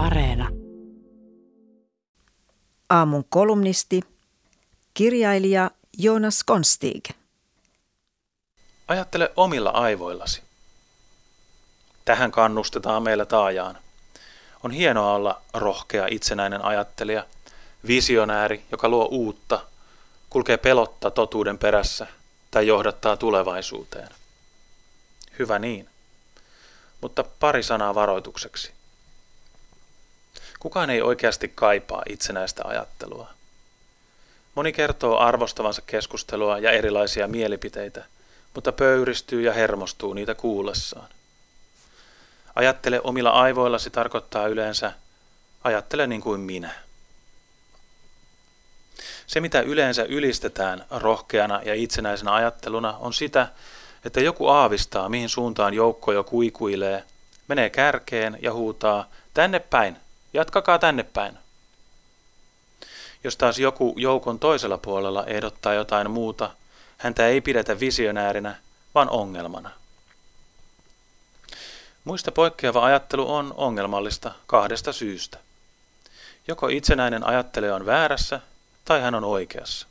Areena. Aamun kolumnisti, kirjailija Jonas Konstig. Ajattele omilla aivoillasi. Tähän kannustetaan meillä taajaan. On hienoa olla rohkea itsenäinen ajattelija, visionääri, joka luo uutta, kulkee pelotta totuuden perässä tai johdattaa tulevaisuuteen. Hyvä niin. Mutta pari sanaa varoitukseksi. Kukaan ei oikeasti kaipaa itsenäistä ajattelua. Moni kertoo arvostavansa keskustelua ja erilaisia mielipiteitä, mutta pöyristyy ja hermostuu niitä kuullessaan. Ajattele omilla aivoillasi tarkoittaa yleensä ajattele niin kuin minä. Se, mitä yleensä ylistetään rohkeana ja itsenäisenä ajatteluna, on sitä, että joku aavistaa, mihin suuntaan joukko jo kuikuilee, menee kärkeen ja huutaa, tänne päin, jatkakaa tänne päin. Jos taas joku joukon toisella puolella ehdottaa jotain muuta, häntä ei pidetä visionäärinä, vaan ongelmana. Muista poikkeava ajattelu on ongelmallista kahdesta syystä. Joko itsenäinen ajattelija on väärässä tai hän on oikeassa.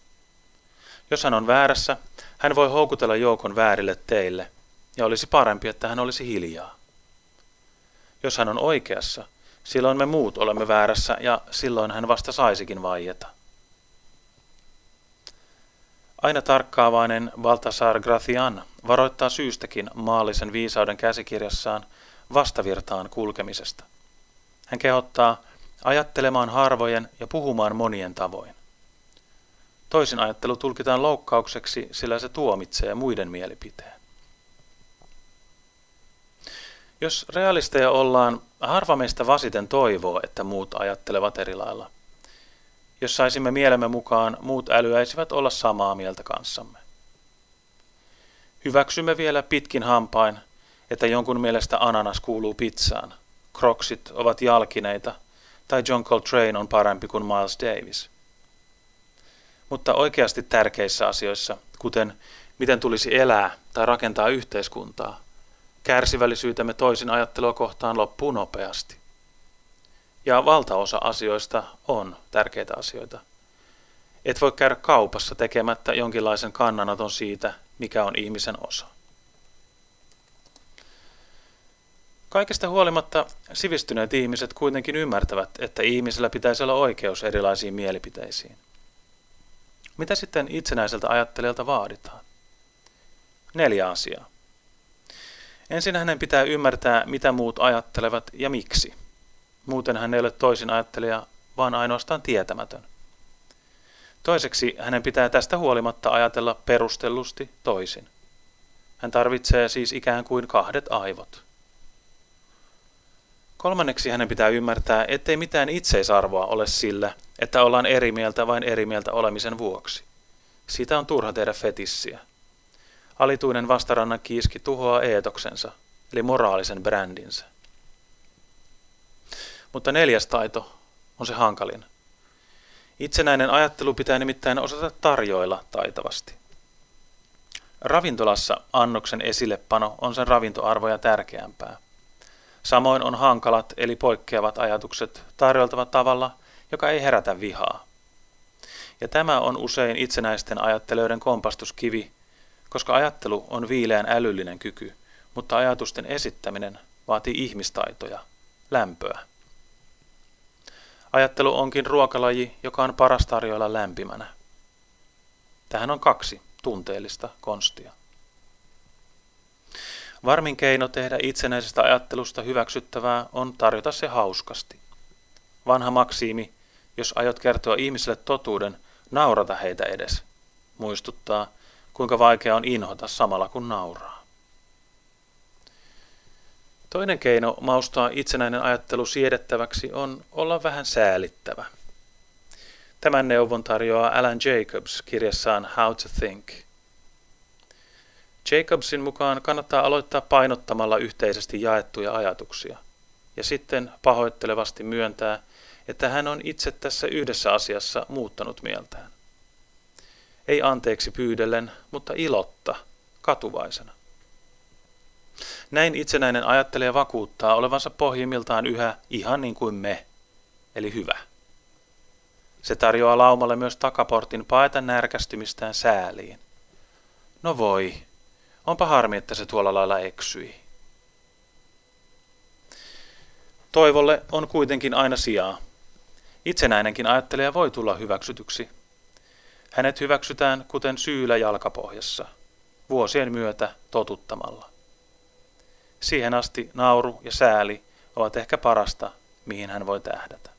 Jos hän on väärässä, hän voi houkutella joukon väärille teille, ja olisi parempi, että hän olisi hiljaa. Jos hän on oikeassa, silloin me muut olemme väärässä ja silloin hän vasta saisikin vaieta. Aina tarkkaavainen Baltasar Gracian varoittaa syystäkin maallisen viisauden käsikirjassaan vastavirtaan kulkemisesta. Hän kehottaa ajattelemaan harvojen ja puhumaan monien tavoin. Toisin ajattelu tulkitaan loukkaukseksi, sillä se tuomitsee muiden mielipiteen. Jos realisteja ollaan, harva meistä vasiten toivoo, että muut ajattelevat eri lailla. Jos saisimme mielemme mukaan, muut älyäisivät olla samaa mieltä kanssamme. Hyväksymme vielä pitkin hampain, että jonkun mielestä ananas kuuluu pizzaan, kroksit ovat jalkineita tai John Coltrane on parempi kuin Miles Davis – mutta oikeasti tärkeissä asioissa, kuten miten tulisi elää tai rakentaa yhteiskuntaa, kärsivällisyytemme toisin ajattelua kohtaan loppuu nopeasti. Ja valtaosa asioista on tärkeitä asioita. Et voi käydä kaupassa tekemättä jonkinlaisen kannanoton siitä, mikä on ihmisen osa. Kaikesta huolimatta sivistyneet ihmiset kuitenkin ymmärtävät, että ihmisellä pitäisi olla oikeus erilaisiin mielipiteisiin. Mitä sitten itsenäiseltä ajattelijalta vaaditaan? Neljä asiaa. Ensin hänen pitää ymmärtää, mitä muut ajattelevat ja miksi. Muuten hän ei ole toisin ajattelija, vaan ainoastaan tietämätön. Toiseksi hänen pitää tästä huolimatta ajatella perustellusti toisin. Hän tarvitsee siis ikään kuin kahdet aivot. Kolmanneksi hänen pitää ymmärtää, ettei mitään itseisarvoa ole sillä, että ollaan eri mieltä vain eri mieltä olemisen vuoksi. Siitä on turha tehdä fetissiä. Alituinen vastarannan kiiski tuhoaa eetoksensa, eli moraalisen brändinsä. Mutta neljäs taito on se hankalin. Itsenäinen ajattelu pitää nimittäin osata tarjoilla taitavasti. Ravintolassa annoksen esillepano on sen ravintoarvoja tärkeämpää. Samoin on hankalat eli poikkeavat ajatukset tarjoltava tavalla, joka ei herätä vihaa. Ja tämä on usein itsenäisten ajattelijoiden kompastuskivi, koska ajattelu on viileän älyllinen kyky, mutta ajatusten esittäminen vaatii ihmistaitoja, lämpöä. Ajattelu onkin ruokalaji, joka on paras tarjoilla lämpimänä. Tähän on kaksi tunteellista konstia. Varmin keino tehdä itsenäisestä ajattelusta hyväksyttävää on tarjota se hauskasti. Vanha maksiimi, jos aiot kertoa ihmisille totuuden, naurata heitä edes, muistuttaa, kuinka vaikea on inhota samalla kun nauraa. Toinen keino maustaa itsenäinen ajattelu siedettäväksi on olla vähän säälittävä. Tämän neuvon tarjoaa Alan Jacobs kirjassaan How to Think – Jacobsin mukaan kannattaa aloittaa painottamalla yhteisesti jaettuja ajatuksia ja sitten pahoittelevasti myöntää, että hän on itse tässä yhdessä asiassa muuttanut mieltään. Ei anteeksi pyydellen, mutta ilotta, katuvaisena. Näin itsenäinen ajattelija vakuuttaa olevansa pohjimmiltaan yhä ihan niin kuin me, eli hyvä. Se tarjoaa laumalle myös takaportin paeta närkästymistään sääliin. No voi, onpa harmi, että se tuolla lailla eksyi. Toivolle on kuitenkin aina sijaa. Itsenäinenkin ajattelija voi tulla hyväksytyksi. Hänet hyväksytään kuten syylä jalkapohjassa, vuosien myötä totuttamalla. Siihen asti nauru ja sääli ovat ehkä parasta, mihin hän voi tähdätä.